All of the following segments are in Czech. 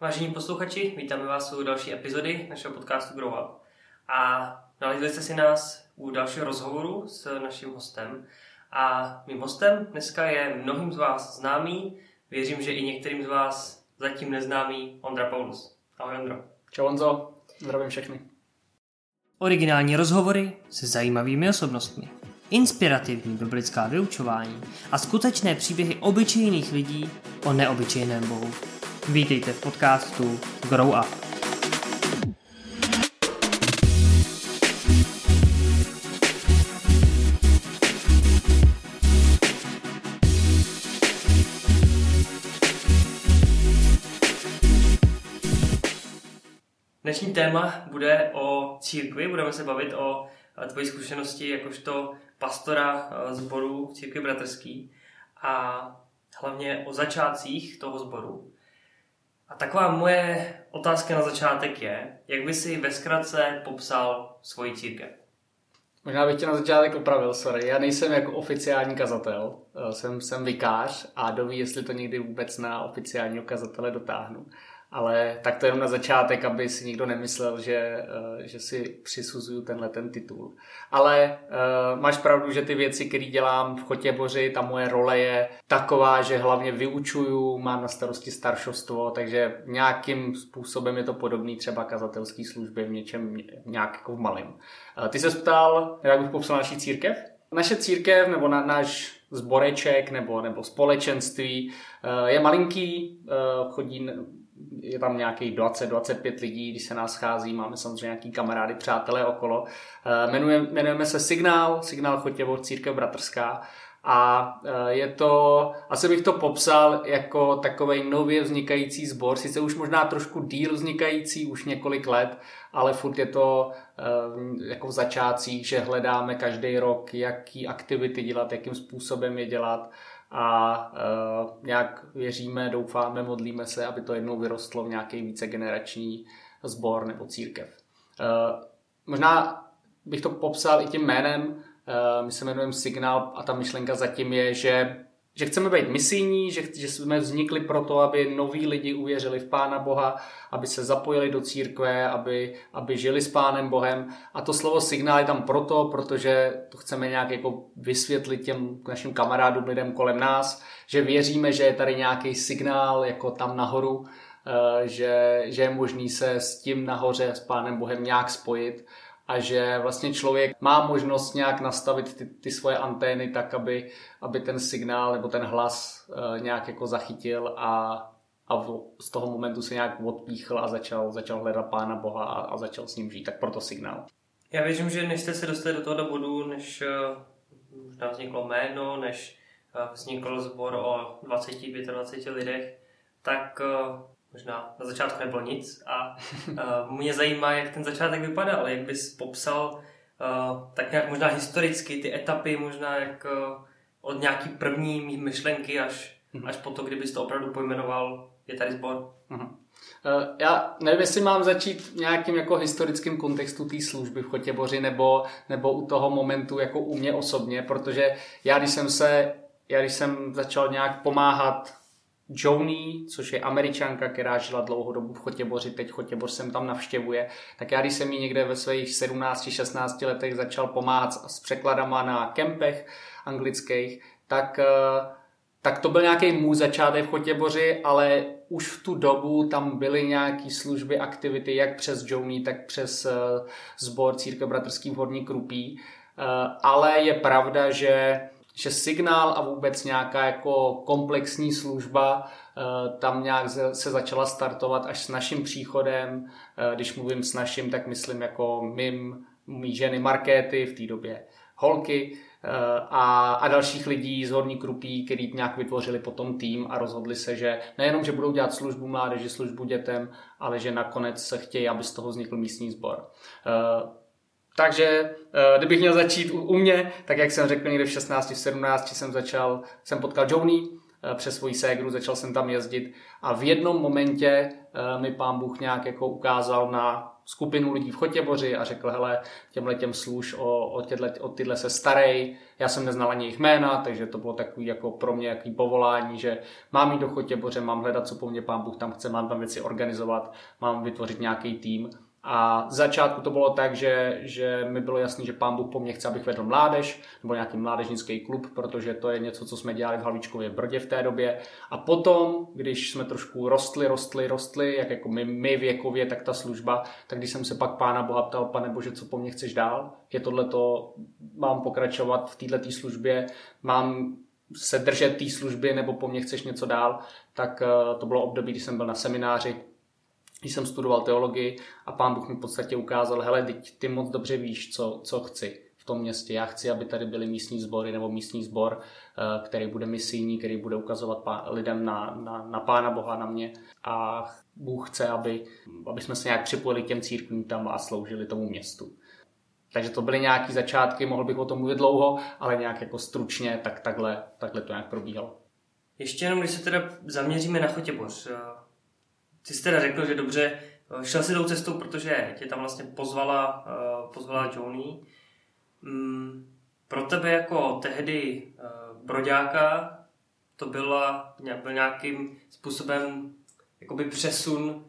Vážení posluchači, vítáme vás u další epizody našeho podcastu Grow Up. A nalezli jste si nás u dalšího rozhovoru s naším hostem. A mým hostem dneska je mnohým z vás známý, věřím, že i některým z vás zatím neznámý Ondra Paulus. Ahoj Ondro. Čau Honzo, zdravím všechny. Originální rozhovory se zajímavými osobnostmi, inspirativní biblická vyučování a skutečné příběhy obyčejných lidí o neobyčejném Bohu. Vítejte v podcastu Grow Up. Dnešní téma bude o církvi, budeme se bavit o tvojí zkušenosti jakožto pastora sboru církvi bratrský a hlavně o začátcích toho sboru. A taková moje otázka na začátek je, jak by si ve zkratce popsal svoji církev? Možná bych tě na začátek opravil, sorry. Já nejsem jako oficiální kazatel, eh, jsem, jsem vikář a doví, jestli to někdy vůbec na oficiálního kazatele dotáhnu ale tak to jenom na začátek, aby si nikdo nemyslel, že, eh, že si přisuzuju tenhle ten titul. Ale uh, máš pravdu, že ty věci, které dělám v Chotěboři, ta moje role je taková, že hlavně vyučuju, mám na starosti staršostvo, takže nějakým způsobem je to podobný třeba kazatelský službě v něčem nějak jako v malém. Uh, ty se ptal, jak bych popsal naší církev? Naše církev nebo na, náš zboreček nebo, nebo společenství je malinký, chodí je tam nějakých 20-25 lidí, když se nás schází, máme samozřejmě nějaký kamarády, přátelé okolo. Eh, jmenujeme, jmenujeme se Signál, Signál Chotěvo, Církev Bratrská a eh, je to, asi bych to popsal jako takový nově vznikající sbor, sice už možná trošku díl vznikající, už několik let, ale furt je to eh, jako v začátcích, že hledáme každý rok, jaký aktivity dělat, jakým způsobem je dělat a uh, nějak věříme, doufáme, modlíme se, aby to jednou vyrostlo v nějaký vícegenerační sbor nebo církev. Uh, možná bych to popsal i tím jménem, uh, my se jmenujeme Signál a ta myšlenka zatím je, že že chceme být misijní, že, že jsme vznikli proto, aby noví lidi uvěřili v Pána Boha, aby se zapojili do církve, aby, aby žili s Pánem Bohem. A to slovo signál je tam proto, protože to chceme nějak jako vysvětlit těm našim kamarádům, lidem kolem nás, že věříme, že je tady nějaký signál jako tam nahoru, eh, že, že je možný se s tím nahoře, s Pánem Bohem nějak spojit a že vlastně člověk má možnost nějak nastavit ty, ty svoje antény tak, aby, aby ten signál nebo ten hlas uh, nějak jako zachytil a, a v, z toho momentu se nějak odpíchl a začal, začal hledat Pána Boha a, a začal s ním žít. Tak proto signál. Já věřím, že než jste se dostali do tohoto bodu, než uh, možná vzniklo jméno, než uh, vznikl sbor o 20-25 lidech, tak uh, možná na začátku nebylo nic a uh, mě zajímá, jak ten začátek vypadal, jak bys popsal uh, tak nějak možná historicky ty etapy, možná jak uh, od nějaký první myšlenky až, mm-hmm. až po to, kdybys to opravdu pojmenoval, je tady sbor. Mm-hmm. Já nevím, jestli mám začít v nějakým jako historickým kontextu té služby v Chotěboři nebo, nebo u toho momentu jako u mě osobně, protože já když jsem se, já když jsem začal nějak pomáhat Joni, což je američanka, která žila dlouhou dobu v Chotěboři, teď Chotěboř jsem tam navštěvuje, tak já když jsem jí někde ve svých 17-16 letech začal pomáhat s překladama na kempech anglických, tak, eh, tak to byl nějaký můj začátek v Chotěboři, ale už v tu dobu tam byly nějaké služby, aktivity, jak přes Joni, tak přes sbor eh, Církev bratrských horní krupí. Eh, ale je pravda, že že signál a vůbec nějaká jako komplexní služba eh, tam nějak se začala startovat až s naším příchodem. Eh, když mluvím s naším, tak myslím jako mým, mý ženy Markéty v té době holky eh, a, a dalších lidí z Horní Krupí, který nějak vytvořili potom tým a rozhodli se, že nejenom, že budou dělat službu mládeži, službu dětem, ale že nakonec se chtějí, aby z toho vznikl místní sbor. Takže eh, kdybych měl začít u, mě, tak jak jsem řekl někde v 16, v 17 jsem začal, jsem potkal Joni eh, přes svoji ségru, začal jsem tam jezdit a v jednom momentě eh, mi pán Bůh nějak jako ukázal na skupinu lidí v Chotěboři a řekl, hele, těmhle těm služ o, o, těhle, o tyhle se starej. Já jsem neznal ani jejich jména, takže to bylo takový jako pro mě jaký povolání, že mám jít do Chotěboře, mám hledat, co po mně pán Bůh tam chce, mám tam věci organizovat, mám vytvořit nějaký tým a začátku to bylo tak, že, že mi bylo jasné, že pán Bůh po mně chce, abych vedl mládež nebo nějaký mládežnický klub, protože to je něco, co jsme dělali v Hlavičkově Brdě v té době. A potom, když jsme trošku rostli, rostli, rostli, jak jako my, my věkově, tak ta služba, tak když jsem se pak pána Boha ptal, pane Bože, co po mně chceš dál? Je tohle to, mám pokračovat v této službě, mám se držet té služby nebo po mně chceš něco dál, tak eh, to bylo období, kdy jsem byl na semináři když jsem studoval teologii a pán Bůh mi v podstatě ukázal, hele, teď ty moc dobře víš, co, co chci v tom městě. Já chci, aby tady byly místní sbory nebo místní sbor, eh, který bude misijní, který bude ukazovat lidem na, na, na Pána Boha, na mě. A Bůh chce, aby, aby jsme se nějak připojili k těm církvím tam a sloužili tomu městu. Takže to byly nějaké začátky, mohl bych o tom mluvit dlouho, ale nějak jako stručně, tak takhle, takhle to nějak probíhalo. Ještě jenom, když se teda zaměříme na Chotěboř, eh, ty jsi teda řekl, že dobře, eh, šel si tou cestou, protože tě tam vlastně pozvala, uh, pozvala Joni. Mm, pro tebe jako tehdy uh, broďáka to byla, byl nějakým způsobem jakoby přesun,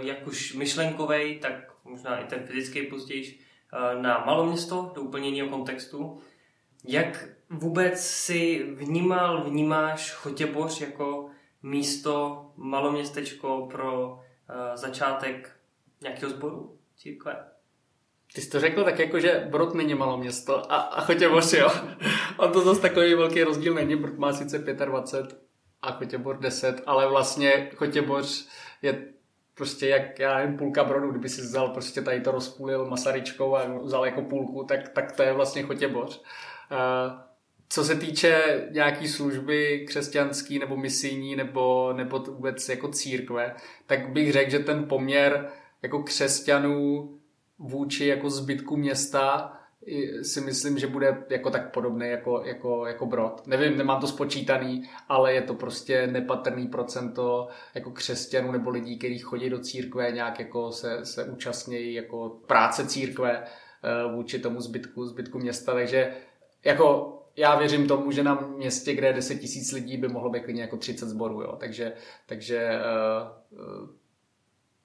jak už myšlenkovej, tak možná i ten fyzický později, na maloměsto, do úplně jiného kontextu. Jak vůbec si vnímal, vnímáš Chotěboř jako místo, maloměstečko pro uh, začátek nějakého sboru církve. Ty jsi to řekl tak jako, že Brod není malo město a, a Chotěboř, jo. On to zase takový velký rozdíl není, Brod má sice 25 a Chotěbor 10, ale vlastně Chotěboř je prostě jak, já nevím, půlka Brodu, kdyby si vzal prostě tady to rozpůlil Masaryčkou a vzal jako půlku, tak, tak to je vlastně Chotěboř. Uh, co se týče nějaký služby křesťanský nebo misijní nebo, nebo vůbec jako církve, tak bych řekl, že ten poměr jako křesťanů vůči jako zbytku města si myslím, že bude jako tak podobný jako, jako, jako Brod. Nevím, nemám to spočítaný, ale je to prostě nepatrný procento jako křesťanů nebo lidí, kteří chodí do církve, nějak jako se, se účastnějí jako práce církve eh, vůči tomu zbytku, zbytku města, takže jako já věřím tomu, že na městě, kde je 10 tisíc lidí, by mohlo být klidně jako 30 zborů, jo. Takže, takže, uh,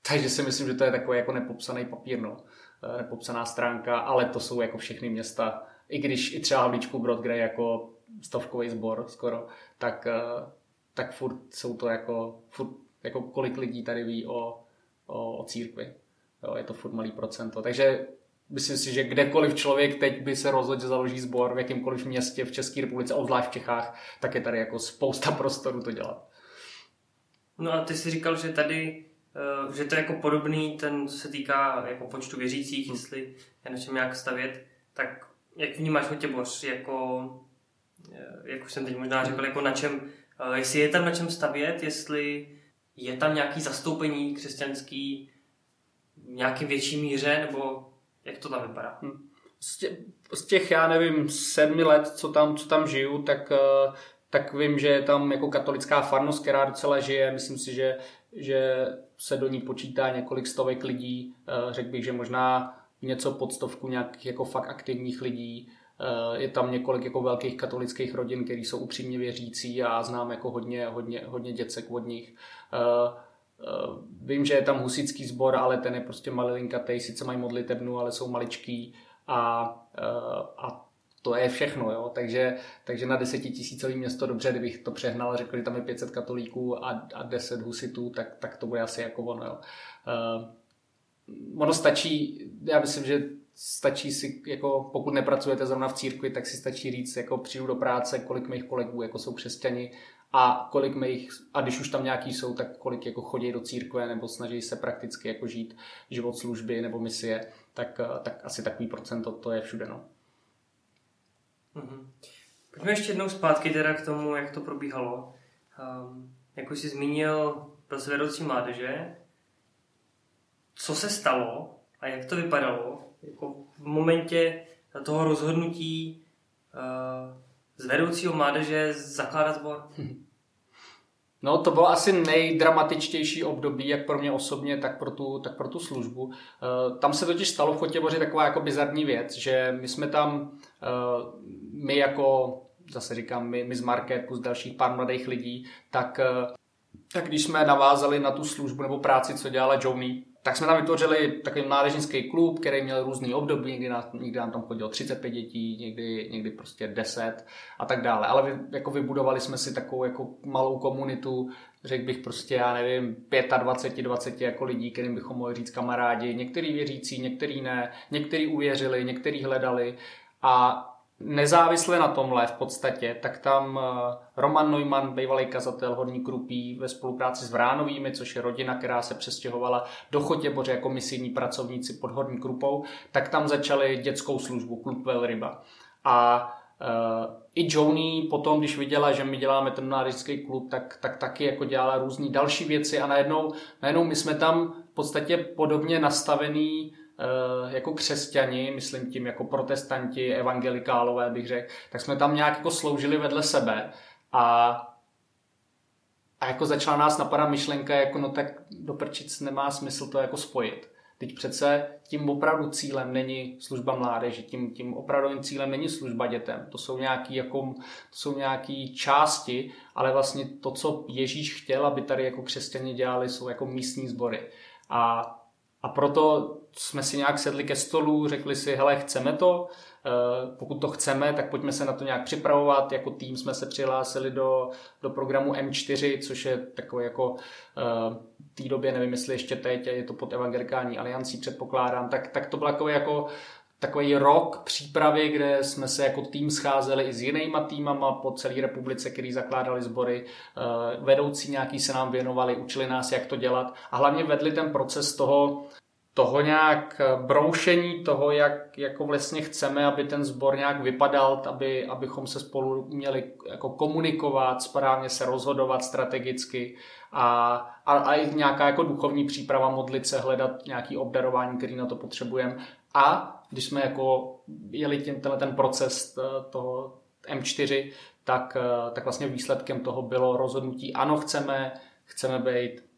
takže si myslím, že to je takový jako nepopsaný papír, no. Uh, nepopsaná stránka, ale to jsou jako všechny města, i když i třeba Havlíčku Brod, kde je jako stovkový sbor skoro, tak, uh, tak furt jsou to jako, furt, jako kolik lidí tady ví o, o, o církvi. Jo, je to furt malý procento. Takže myslím si, že kdekoliv člověk teď by se rozhodl, že založí sbor v jakýmkoliv městě v České republice, obzvlášť v Čechách, tak je tady jako spousta prostoru to dělat. No a ty jsi říkal, že tady eh, že to je jako podobný, ten se týká jako počtu věřících, hmm. jestli je na čem nějak stavět, tak jak vnímáš Hotěboř, jako, eh, jak už jsem teď možná řekl, jako na čem, eh, jestli je tam na čem stavět, jestli je tam nějaký zastoupení křesťanský v nějaké větší míře, nebo jak to tam vypadá? Hm. Z, těch, z těch, já nevím, sedmi let, co tam, co tam žiju, tak, eh, tak vím, že je tam jako katolická farnost, která docela žije. Myslím si, že, že se do ní počítá několik stovek lidí. Eh, řekl bych, že možná něco pod stovku nějakých jako fakt aktivních lidí. Eh, je tam několik jako velkých katolických rodin, které jsou upřímně věřící a znám jako hodně, hodně, hodně děcek od nich. Eh, vím, že je tam husický sbor, ale ten je prostě malinkatej, sice mají modlitebnu, ale jsou maličký a, eh, a to je všechno, jo? Takže, takže na desetitisícový město dobře, kdybych to přehnal a řekl, že tam je 500 katolíků a, a 10 husitů, tak, tak to bude asi jako ono. Jo? Uh, ono stačí, já myslím, že stačí si, jako pokud nepracujete zrovna v církvi, tak si stačí říct, jako přijdu do práce, kolik mých kolegů jako jsou křesťani a kolik mých, a když už tam nějaký jsou, tak kolik jako chodí do církve nebo snaží se prakticky jako žít život služby nebo misie, tak, tak asi takový procento to je všude. No. Mm-hmm. Pojďme ještě jednou zpátky teda k tomu, jak to probíhalo. Um, jak už jsi zmínil, byl jsi vedoucí mládeže. Co se stalo a jak to vypadalo jako v momentě toho rozhodnutí uh, z vedoucího mládeže zakládat sbor? No, to bylo asi nejdramatičtější období, jak pro mě osobně, tak pro tu, tak pro tu službu. Uh, tam se totiž stalo v Chotěboři taková jako bizarní věc, že my jsme tam, uh, my jako, zase říkám, my, my z Market plus dalších pár mladých lidí, tak, uh, tak když jsme navázali na tu službu nebo práci, co dělala Joni, tak jsme tam vytvořili takový mládežnický klub, který měl různý období, někdy, nás, někdy nám tam chodilo 35 dětí, někdy, někdy prostě 10 a tak dále. Ale vy, jako vybudovali jsme si takovou jako malou komunitu, řekl bych prostě, já nevím, 25, 20 jako lidí, kterým bychom mohli říct kamarádi. Některý věřící, některý ne, některý uvěřili, některý hledali a nezávisle na tomhle v podstatě, tak tam eh, Roman Neumann, bývalý kazatel Horní Krupí ve spolupráci s Vránovými, což je rodina, která se přestěhovala do Chotěboře jako misijní pracovníci pod Horní Krupou, tak tam začali dětskou službu, klub Velryba. A uh, i Joni potom, když viděla, že my děláme ten klub, tak, tak taky jako dělala různé další věci a najednou, najednou my jsme tam v podstatě podobně nastavený Eh, jako křesťani, myslím tím jako protestanti, evangelikálové bych řekl, tak jsme tam nějak jako sloužili vedle sebe a, a jako začala nás napadat myšlenka, jako no tak do prčic nemá smysl to jako spojit. Teď přece tím opravdu cílem není služba mládeži, tím, tím opravdovým cílem není služba dětem. To jsou nějaký, jako, to jsou nějaký části, ale vlastně to, co Ježíš chtěl, aby tady jako křesťani dělali, jsou jako místní sbory. A a proto jsme si nějak sedli ke stolu, řekli si, hele, chceme to, eh, pokud to chceme, tak pojďme se na to nějak připravovat. Jako tým jsme se přihlásili do, do programu M4, což je takový jako eh, v té době, nevím jestli ještě teď, je to pod Evangelikální aliancí, předpokládám, tak, tak to bylo jako, jako takový rok přípravy, kde jsme se jako tým scházeli i s jinýma týmama po celé republice, který zakládali sbory. Eh, vedoucí nějaký se nám věnovali, učili nás, jak to dělat a hlavně vedli ten proces toho, toho nějak broušení toho, jak jako vlastně chceme, aby ten sbor nějak vypadal, aby, abychom se spolu měli jako komunikovat, správně se rozhodovat strategicky a, a, a i nějaká jako duchovní příprava, modlit se, hledat nějaký obdarování, který na to potřebujeme. A když jsme jako jeli tím, tenhle ten proces eh, toho M4, tak, eh, tak vlastně výsledkem toho bylo rozhodnutí, ano, chceme, chceme být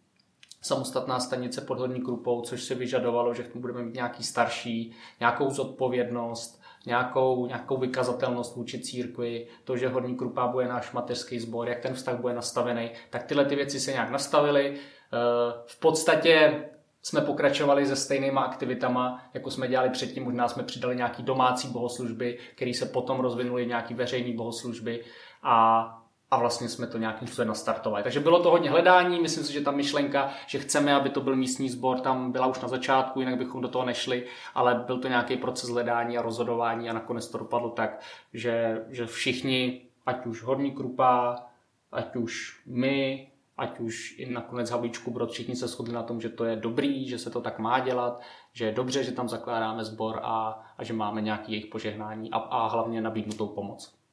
samostatná stanice pod Horní Krupou, což se vyžadovalo, že budeme mít nějaký starší, nějakou zodpovědnost, nějakou, nějakou vykazatelnost vůči církvi, to, že Horní Krupa bude náš mateřský sbor, jak ten vztah bude nastavený, tak tyhle ty věci se nějak nastavily. Eh, v podstatě jsme pokračovali se stejnýma aktivitama, jako jsme dělali předtím, možná jsme přidali nějaký domácí bohoslužby, které se potom rozvinuly nějaký veřejný bohoslužby. A, a vlastně jsme to nějakým způsobem nastartovali. Takže bylo to hodně hledání, myslím si, že ta myšlenka, že chceme, aby to byl místní sbor, tam byla už na začátku, jinak bychom do toho nešli, ale byl to nějaký proces hledání a rozhodování a nakonec to dopadlo tak, že, že všichni, ať už Horní Krupa, ať už my, ať už i nakonec Havlíčku Brod, všichni se shodli na tom, že to je dobrý, že se to tak má dělat, že je dobře, že tam zakládáme sbor a, a že máme nějaký jejich požehnání a, a hlavně nabídnutou pomoc.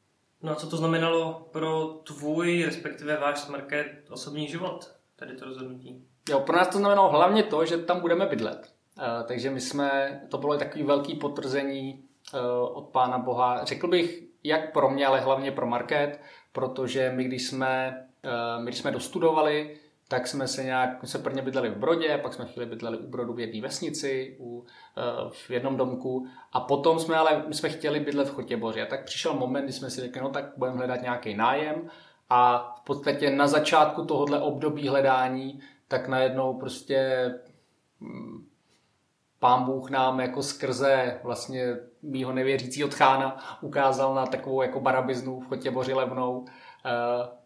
No a co to znamenalo pro tvůj, respektive váš smarket osobní život, tady to rozhodnutí? Jo, pro nás to znamenalo hlavně to, že tam budeme bydlet. Uh, takže my jsme, to bylo takový velký potvrzení uh, od Pána Boha, řekl bych, jak pro mě, ale hlavně pro market, protože my, když jsme Eh, my když jsme dostudovali, tak jsme se nějak, jsme prvně bydleli v Brodě, pak jsme chvíli bydleli u Brodu v jedné vesnici, u, eh, v jednom domku. A potom jsme ale, my jsme chtěli bydlet v Chotěboři. A tak přišel moment, kdy jsme si řekli, no tak budeme hledat nějaký nájem. A v podstatě na začátku tohohle období hledání, tak najednou prostě hm, pán Bůh nám jako skrze vlastně mýho nevěřícího tchána ukázal na takovou jako barabiznu v Chotěboři levnou, eh,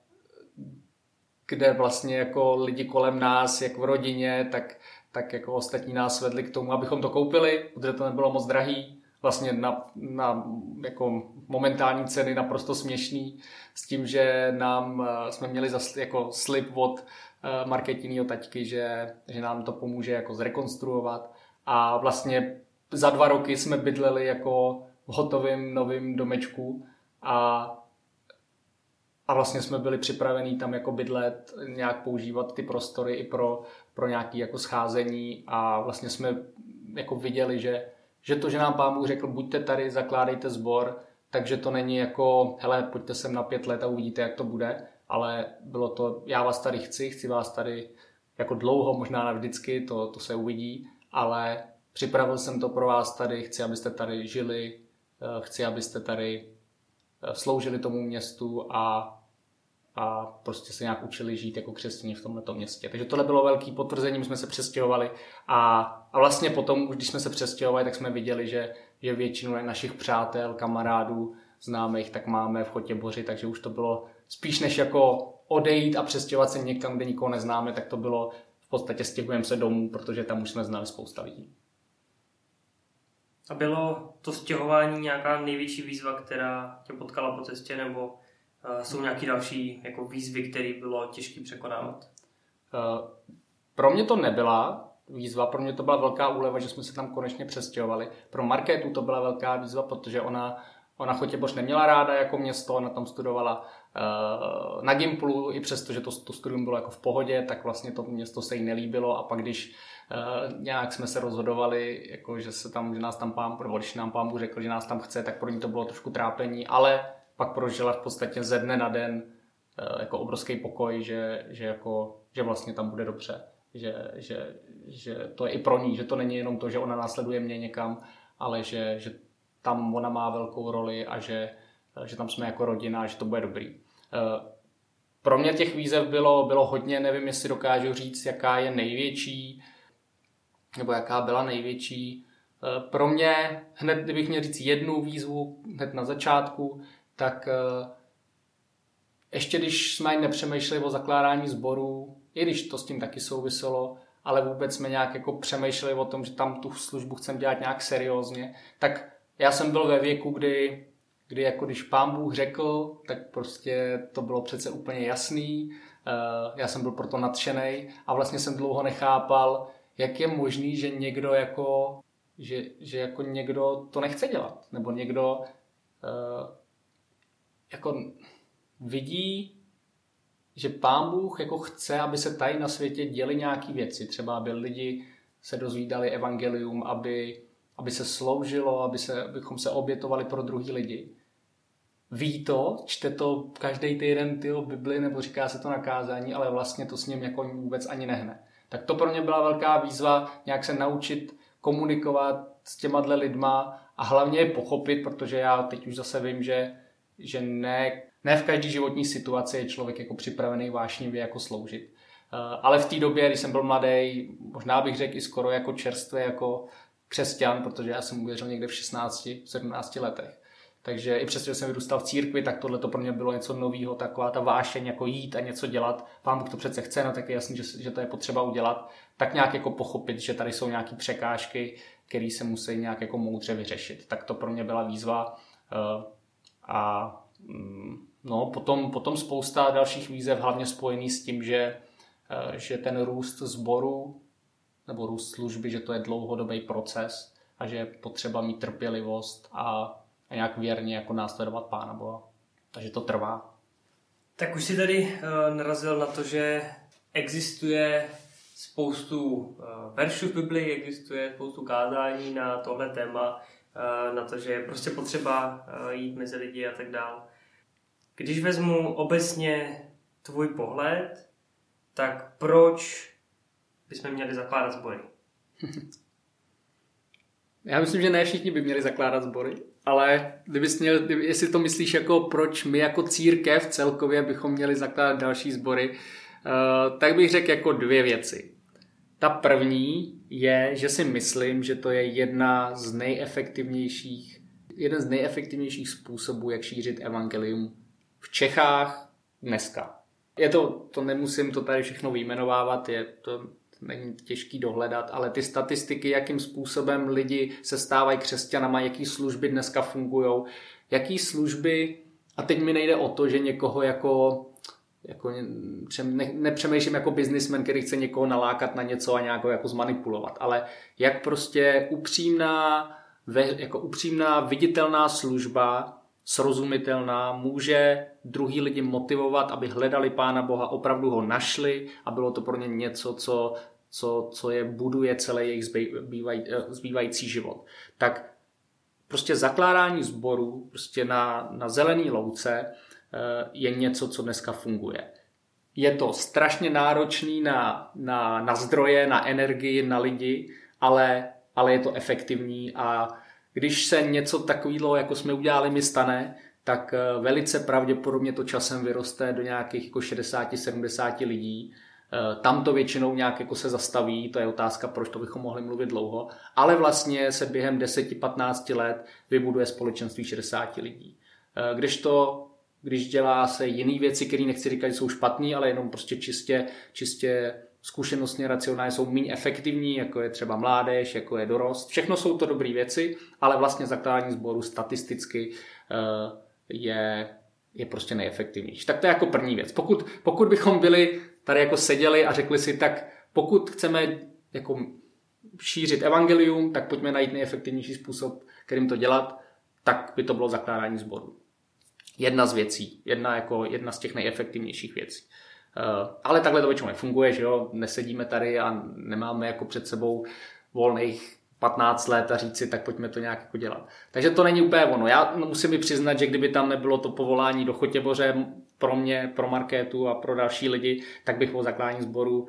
kde vlastně jako lidi kolem nás, jak v rodině, tak, tak jako ostatní nás vedli k tomu, abychom to koupili, protože to nebylo moc drahý, vlastně na, na jako momentální ceny naprosto směšný, s tím, že nám eh, jsme měli za, jako slib od eh, marketinního taťky, že, že nám to pomůže jako zrekonstruovat. A vlastně za dva roky jsme bydleli jako v hotovém novém domečku a a vlastně jsme byli připravení tam jako bydlet, nějak používat ty prostory i pro, pro nějaké jako scházení. A vlastně jsme jako viděli, že, že to, že nám pán Bůh řekl, buďte tady, zakládejte sbor, takže to není jako, hele, pojďte sem na pět let a uvidíte, jak to bude, ale bylo to, já vás tady chci, chci vás tady jako dlouho, možná navždycky, to, to se uvidí, ale připravil jsem to pro vás tady, chci, abyste tady žili, eh, chci, abyste tady sloužili tomu městu a, a prostě se nějak učili žít jako křesťané v tomto městě. Takže tohle bylo velký potvrzení, my jsme se přestěhovali a, a vlastně potom, když jsme se přestěhovali, tak jsme viděli, že, že většinu našich přátel, kamarádů, známých, tak máme v Chotěboři, takže už to bylo spíš než jako odejít a přestěhovat se někam, kde nikoho neznáme, tak to bylo v podstatě stěhujeme se domů, protože tam už jsme znali spousta lidí. A bylo to stěhování nějaká největší výzva, která tě potkala po cestě, nebo uh, jsou nějaké další jako výzvy, které bylo těžké překonávat? Uh, pro mě to nebyla výzva, pro mě to byla velká úleva, že jsme se tam konečně přestěhovali. Pro Markétu to byla velká výzva, protože ona Ona Chotěboř neměla ráda jako město, ona tam studovala na Gimplu, i přesto, že to, to studium bylo jako v pohodě, tak vlastně to město se jí nelíbilo a pak když uh, nějak jsme se rozhodovali, jako že se tam, že nás tam pán, nebo když nám pán řekl, že nás tam chce, tak pro ní to bylo trošku trápení, ale pak prožila v podstatě ze dne na den uh, jako obrovský pokoj, že, že, jako, že vlastně tam bude dobře. Že, že, že to je i pro ní, že to není jenom to, že ona následuje mě někam, ale že, že tam ona má velkou roli a že, že tam jsme jako rodina že to bude dobrý. Eh, pro mě těch výzev bylo, bylo hodně, nevím, jestli dokážu říct, jaká je největší, nebo jaká byla největší. Eh, pro mě, hned kdybych měl říct jednu výzvu hned na začátku, tak eh, ještě když jsme ani nepřemýšleli o zakládání sborů, i když to s tím taky souviselo, ale vůbec jsme nějak jako přemýšleli o tom, že tam tu službu chceme dělat nějak seriózně, tak já jsem byl ve věku, kdy, kdy jako když pán Bůh řekl, tak prostě to bylo přece úplně jasný, uh, já jsem byl proto nadšený a vlastně jsem dlouho nechápal, jak je možný, že někdo jako, že, že jako někdo to nechce dělat, nebo někdo uh, jako vidí, že pán Bůh jako chce, aby se tady na světě děli nějaké věci, třeba aby lidi se dozvídali evangelium, aby aby se sloužilo, aby se, abychom se obětovali pro druhý lidi. Ví to, čte to každý týden tyho Bibli, nebo říká se to na kázání, ale vlastně to s ním jako vůbec ani nehne. Tak to pro mě byla velká výzva nějak se naučit komunikovat s těma lidma a hlavně je pochopit, protože já teď už zase vím, že, že ne, ne v každé životní situaci je člověk jako připravený vášnivě jako sloužit. Eh, ale v té době, když jsem byl mladý, možná bych řekl i skoro jako čerstvě, jako křesťan, protože já jsem uvěřil někde v 16, 17 letech. Takže i přesto, že jsem vyrůstal v církvi, tak tohle to pro mě bylo něco nového, taková ta vášeň, jako jít a něco dělat. Pán Bůh to přece chce, no tak je jasný, že, že to je potřeba udělat. Tak nějak jako pochopit, že tady jsou nějaké překážky, které se musí nějak jako moudře vyřešit. Tak to pro mě byla výzva. Eh, a mm, no, potom, potom spousta dalších výzev, hlavně spojený s tím, že, eh, že ten růst sboru nebo růst služby, že to je dlouhodobý proces a že je potřeba mít trpělivost a, a nějak věrně jako následovat Pána Boha. Takže to trvá. Tak už si tady uh, narazil na to, že existuje spoustu uh, veršů v Biblii, existuje spoustu kázání na tohle téma, uh, na to, že je prostě potřeba uh, jít mezi lidi a tak dále. Když vezmu obecně tvůj pohled, tak proč bychom měli zakládat sbory? Já myslím, že ne všichni by měli zakládat sbory, ale kdybys měl, kdyby, jestli to myslíš jako proč my jako církev celkově bychom měli zakládat další sbory, uh, tak bych řekl jako dvě věci. Ta první je, že si myslím, že to je jedna z nejefektivnějších, jeden z nejefektivnějších způsobů, jak šířit evangelium v Čechách dneska. Je to, to nemusím to tady všechno vyjmenovávat, je to není těžký dohledat, ale ty statistiky, jakým způsobem lidi se stávají křesťanama, jaký služby dneska fungují, jaký služby, a teď mi nejde o to, že někoho jako jako ne, nepřemýšlím jako biznismen, který chce někoho nalákat na něco a nějak ho jako zmanipulovat, ale jak prostě upřímná, jako upřímná viditelná služba, srozumitelná, může druhý lidi motivovat, aby hledali Pána Boha, opravdu ho našli a bylo to pro ně něco, co, co, co je buduje celý jejich zbývaj, eh, zbývající život. Tak prostě zakládání sborů prostě na, na zelený louce, je něco, co dneska funguje. Je to strašně náročný na, na, na zdroje, na energii, na lidi, ale, ale je to efektivní a když se něco takového, jako jsme udělali, mi stane, tak eh, velice pravděpodobně to časem vyroste do nějakých jako 60-70 lidí. Eh, tam to většinou nějak jako se zastaví, to je otázka, proč to bychom mohli mluvit dlouho, ale vlastně se během 10-15 let vybuduje společenství 60 lidí. Eh, když to když dělá se jiné věci, které nechci říkat, že jsou špatné, ale jenom prostě čistě, čistě zkušenostně racionálně jsou méně efektivní, jako je třeba mládež, jako je dorost. Všechno jsou to dobré věci, ale vlastně zakládání sboru statisticky je, je prostě nejefektivnější. Tak to je jako první věc. Pokud, pokud bychom byli tady jako seděli a řekli si, tak pokud chceme jako šířit evangelium, tak pojďme najít nejefektivnější způsob, kterým to dělat, tak by to bylo zakládání sboru. Jedna z věcí, jedna, jako, jedna z těch nejefektivnějších věcí. Uh, ale takhle to většinou nefunguje, že jo, nesedíme tady a nemáme jako před sebou volných 15 let a říct si, tak pojďme to nějak jako dělat. Takže to není úplně ono. Já musím mi přiznat, že kdyby tam nebylo to povolání do Chotěboře pro mě, pro marketu a pro další lidi, tak bych o zakládání sboru uh,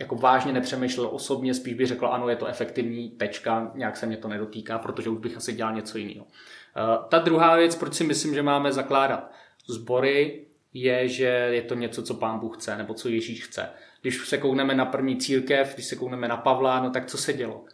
jako vážně nepřemýšlel osobně, spíš bych řekl, ano, je to efektivní, tečka, nějak se mě to nedotýká, protože už bych asi dělal něco jiného. Uh, ta druhá věc, proč si myslím, že máme zakládat sbory, je, že je to něco, co pán Bůh chce, nebo co Ježíš chce. Když se koukneme na první církev, když se koukneme na Pavla, no tak co se dělo?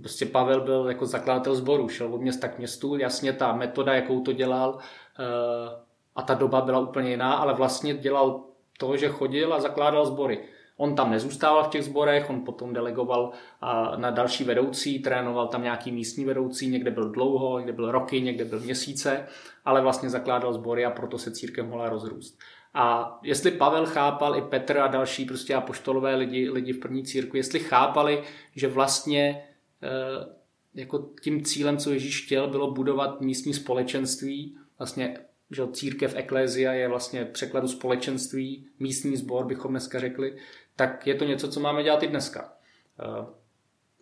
Prostě Pavel byl jako zakladatel sboru, šel od města k městu, jasně ta metoda, jakou to dělal eh, a ta doba byla úplně jiná, ale vlastně dělal to, že chodil a zakládal sbory. On tam nezůstával v těch sborech, on potom delegoval na další vedoucí, trénoval tam nějaký místní vedoucí, někde byl dlouho, někde byl roky, někde byl měsíce, ale vlastně zakládal sbory a proto se církev mohla rozrůst. A jestli Pavel chápal i Petr a další prostě apoštolové lidi, lidi v první církvi, jestli chápali, že vlastně Eh, jako tím cílem, co Ježíš chtěl, bylo budovat místní společenství, vlastně že církev eklézia je vlastně překladu společenství, místní sbor, bychom dneska řekli, tak je to něco, co máme dělat i dneska. Eh,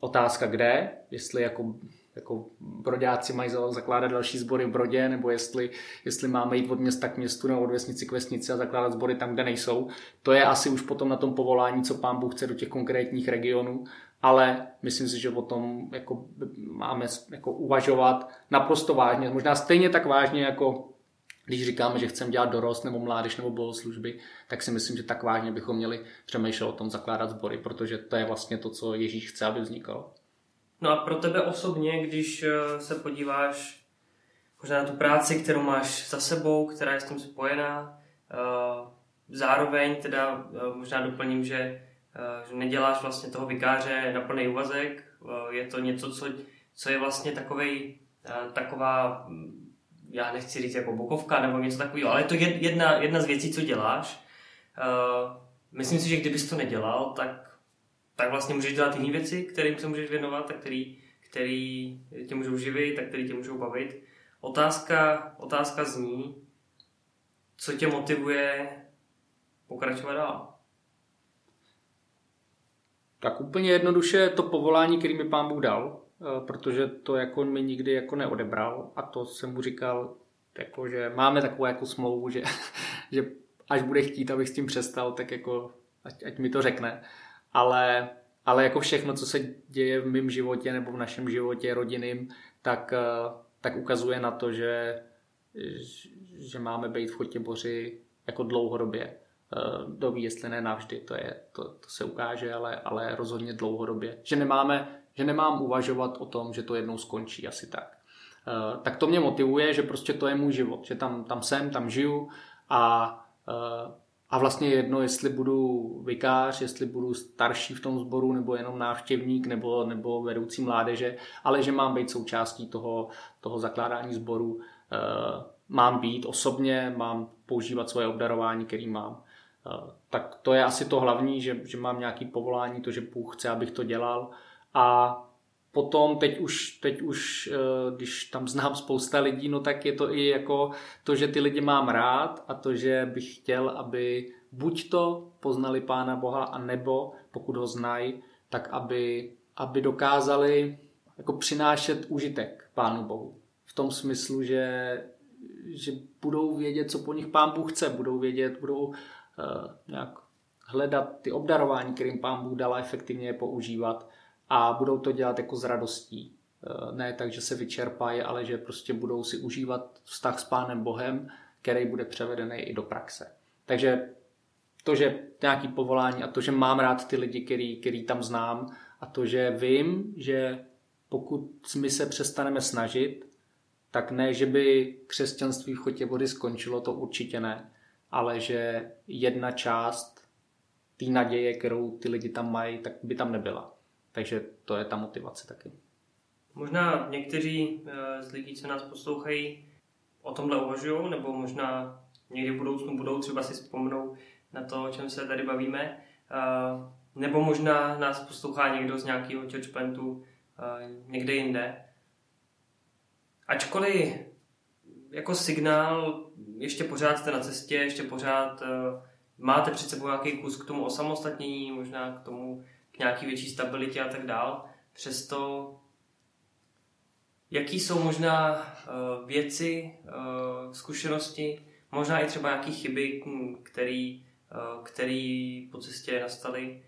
otázka kde, jestli jako, jako brodáci mají zakládat další sbory v Brodě, nebo jestli, jestli máme jít od města k městu nebo od vesnici k vesnici a zakládat sbory tam, kde nejsou. To je asi už potom na tom povolání, co pán Bůh chce do těch konkrétních regionů ale myslím si, že o tom jako máme jako uvažovat naprosto vážně, možná stejně tak vážně, jako když říkáme, že chceme dělat dorost nebo mládež nebo bohoslužby, tak si myslím, že tak vážně bychom měli přemýšlet o tom zakládat sbory, protože to je vlastně to, co Ježíš chce, aby vznikalo. No a pro tebe osobně, když eh, se podíváš možná na tu práci, kterou máš za sebou, která je s tím spojená, eh, zároveň teda eh, možná doplním, že že neděláš vlastně toho vikáře na plný úvazek, eh, je to něco, co, co je vlastně takovej, eh, taková, hm, já nechci říct jako bokovka nebo něco takového, ale je to jedna, jedna z věcí, co děláš. Myslím si, že kdybys to nedělal, tak, tak vlastně můžeš dělat jiné věci, kterým se můžeš věnovat a který, který tě můžou živit a který tě můžou bavit. Otázka, otázka zní, co tě motivuje pokračovat dál. Tak úplně jednoduše to povolání, který mi pán Bůh dal, eh, protože to jako mi nikdy jako neodebral a to jsem mu říkal, jako, že máme takovou jako smlouvu, že, že až bude chtít, abych s tím přestal, tak jako ať, ať mi to řekne. Ale, ale jako všechno, co se děje v mém životě nebo v našem životě rodinným, tak, eh, tak ukazuje na to, že, že máme být v Chotěboři jako dlouhodobě. Eh, kdo ví, jestli ne navždy, to, je, to, to se ukáže, ale, ale rozhodně dlouhodobě. Že, nemáme, že nemám uvažovat o tom, že to jednou skončí, asi tak. Eh, tak to mě motivuje, že prostě to je můj život, že tam, tam jsem, tam žiju a, eh, a vlastně jedno, jestli budu vikář, jestli budu starší v tom sboru, nebo jenom návštěvník, nebo, nebo vedoucí mládeže, ale že mám být součástí toho, toho zakládání sboru, mám být osobně, mám používat svoje obdarování, který mám. Tak to je asi to hlavní, že, že mám nějaký povolání, to, že Bůh chce, abych to dělal. A potom teď už, teď už, eh, když tam znám spousta lidí, no tak je to i jako to, že ty lidi mám rád a to, že bych chtěl, aby buď to poznali Pána Boha, a nebo pokud ho znají, tak aby, aby dokázali jako přinášet užitek Pánu Bohu. V tom smyslu, že, že budou vědět, co po nich pán Bůh chce, budou vědět, budou nějak hledat ty obdarování, kterým pán Bůh dala efektivně je používat a budou to dělat jako s radostí. Uh, ne tak, že se vyčerpají, ale že prostě budou si užívat vztah s pánem Bohem, který bude převedený i do praxe. Takže to, že nějaký povolání a to, že mám rád ty lidi, který, který tam znám a to, že vím, že pokud my se přestaneme snažit, tak ne, že by křesťanství v chotě vody skončilo, to určitě ne, ale že jedna část té naděje, kterou ty lidi tam mají, tak by tam nebyla. Takže to je ta motivace taky. Možná někteří eh, z lidí, co nás poslouchají, o tomhle uvažují, nebo možná někdy v budoucnu budou třeba si vzpomnou na to, o čem se tady bavíme. Eh, nebo možná nás poslouchá někdo z nějakého churchplantu eh, někde jinde. Ačkoliv jako signál ještě pořád jste na cestě, ještě pořád uh, máte před sebou nějaký kus k tomu osamostatnění, možná k tomu, k nějaký větší stabilitě a tak dál. Přesto, jaký jsou možná uh, věci, uh, zkušenosti, možná i třeba nějaké chyby, který, uh, který po cestě nastaly,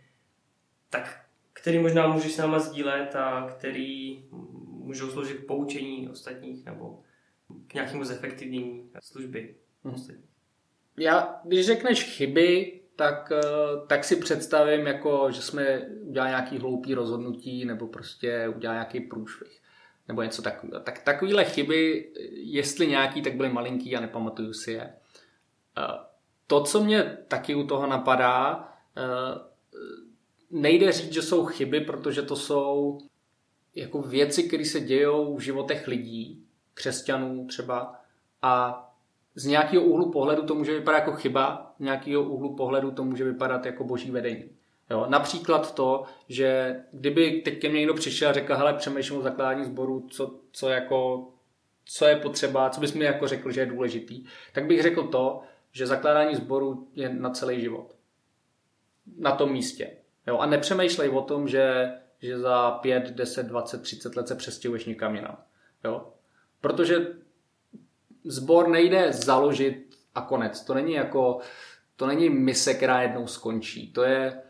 tak který možná můžeš s náma sdílet a který můžou sloužit k poučení ostatních nebo k nějakému zefektivnění služby hmm. Já, když řekneš chyby, tak, eh, tak si představím, jako, že jsme udělali nějaký hloupý rozhodnutí nebo prostě udělali nějaký průšvih nebo něco takového. Tak takovéhle chyby, jestli nějaký, tak byly malinký a nepamatuju si je. Eh, to, co mě taky u toho napadá, eh, nejde říct, že jsou chyby, protože to jsou jako věci, které se dějou v životech lidí, křesťanů třeba, a z nějakého úhlu pohledu to může vypadat jako chyba, z nějakého úhlu pohledu to může vypadat jako boží vedení. Jo, například to, že kdyby teď ke mně někdo přišel a řekl, hele, přemýšlím o zakládání sboru, co, co, jako, co je potřeba, co bys mi jako řekl, že je důležitý, tak bych řekl to, že zakládání sboru je na celý život. Na tom místě. Jo, a nepřemýšlej o tom, že že za 5, 10, 20, 30 let se přestěhuješ někam jinam. Jo? Protože sbor nejde založit a konec. To není jako, to není mise, která jednou skončí. To je,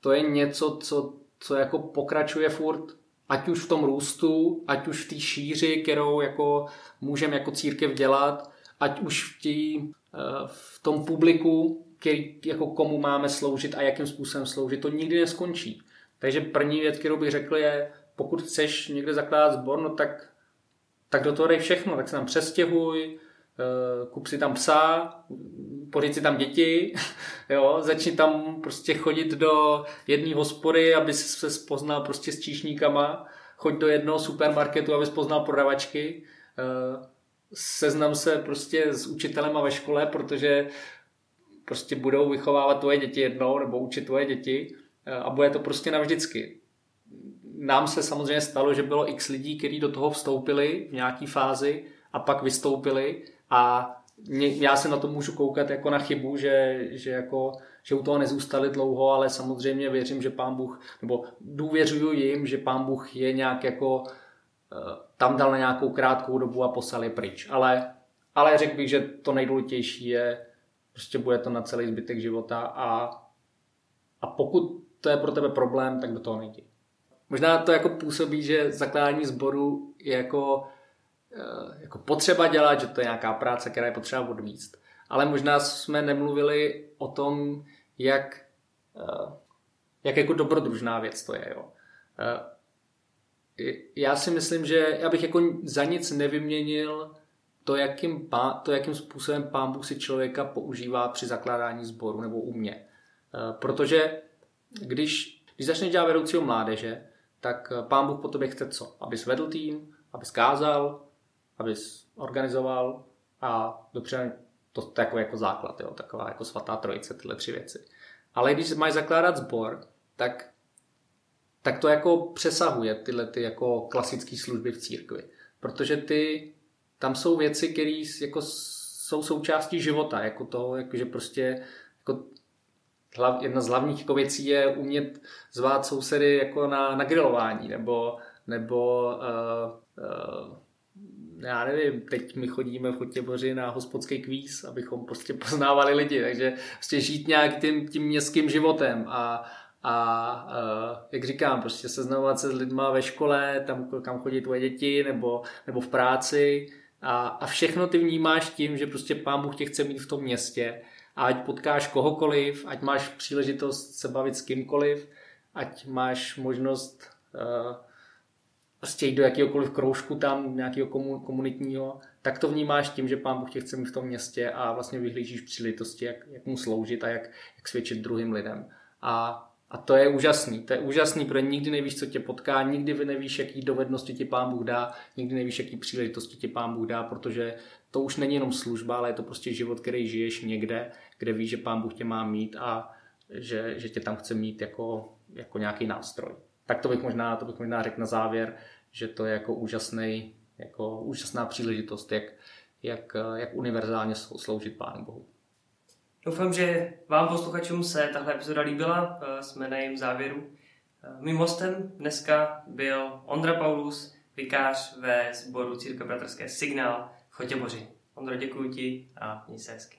to je něco, co, co jako pokračuje furt, ať už v tom růstu, ať už v té šíři, kterou jako můžeme jako církev dělat, ať už v, tý, eh, v tom publiku, který, jako komu máme sloužit a jakým způsobem sloužit, to nikdy neskončí. Takže první věc, kterou bych řekl, je, pokud chceš někde zakládat sbor, no tak, tak do toho dej všechno, tak se tam přestěhuj, eh, kup si tam psa, pořiď si tam děti, jo, začni tam prostě chodit do jedné hospody, aby se spoznal prostě s číšníkama, choď do jednoho supermarketu, aby poznal prodavačky, eh, seznam se prostě s učitelema ve škole, protože prostě budou vychovávat tvoje děti jednou nebo učit tvoje děti a bude to prostě navždycky. Nám se samozřejmě stalo, že bylo x lidí, kteří do toho vstoupili v nějaké fázi a pak vystoupili a já se na to můžu koukat jako na chybu, že, že, jako, že u toho nezůstali dlouho, ale samozřejmě věřím, že pán Bůh, nebo důvěřuju jim, že pán Bůh je nějak jako eh, tam dal na nějakou krátkou dobu a poslal je pryč. Ale, ale řekl bych, že to nejdůležitější je, prostě bude to na celý zbytek života a, a pokud to je pro tebe problém, tak do toho nejdi. Možná to jako působí, že zakládání sboru je jako, eh, jako potřeba dělat, že to je nějaká práce, která je potřeba odvíct. Ale možná jsme nemluvili o tom, jak, eh, jak jako dobrodružná věc to je. Jo. Eh, já si myslím, že já bych jako za nic nevyměnil to, jakým, to, jakým způsobem pán Bůh si člověka používá při zakládání sboru nebo u mě. Protože když, když začneš dělat vedoucího mládeže, tak eh, pán Bůh po tobě chce co? Abys vedl tým, abys kázal, abys organizoval a dobře, to, to jako, jako základ, jo, taková jako svatá trojice, tyhle tři věci. Ale když máš zakládat sbor, tak, tak to jako přesahuje tyhle ty jako klasické služby v církvi. Protože ty, tam jsou věci, které jako jsou součástí života, jako to, jako že prostě jako jedna z hlavních jako věcí je umět zvát sousedy jako na, na grilování nebo, nebo uh, uh, já nevím, teď my chodíme v Chotěboři na hospodský kvíz, abychom prostě poznávali lidi, takže prostě žít nějak tím, tím městským životem a, a uh, jak říkám, prostě seznamovat se s lidma ve škole, tam kam chodí tvoje děti, nebo, nebo v práci a, a všechno ty vnímáš tím, že prostě pán Bůh tě chce mít v tom městě ať potkáš kohokoliv, ať máš příležitost se bavit s kýmkoliv, ať máš možnost uh, prostě jít do jakéhokoliv kroužku tam, nějakého komunitního, tak to vnímáš tím, že pán Bůh tě chce mít v tom městě a vlastně vyhlížíš příležitosti, jak, jak mu sloužit a jak, jak svědčit druhým lidem. A a to je úžasný, to je úžasný, protože nikdy nevíš, co tě potká, nikdy nevíš, jaký dovednosti ti pán Bůh dá, nikdy nevíš, jaký příležitosti ti pán Bůh dá, protože to už není jenom služba, ale je to prostě život, který žiješ někde, kde víš, že pán Bůh tě má mít a že, že tě tam chce mít jako, jako nějaký nástroj. Tak to bych možná, to bych možná řekl na závěr, že to je jako úžasný, jako úžasná příležitost, jak, jak, jak univerzálně sloužit Pánu Bohu. Doufám, že vám posluchačům se tahle epizoda líbila. Eh, jsme na jejím závěru. Eh, mým hostem dneska byl Ondra Paulus, vikář ve sboru Církve Bratrské Signál v Chotěboři. Ondro, děkuji ti a měj se hezky.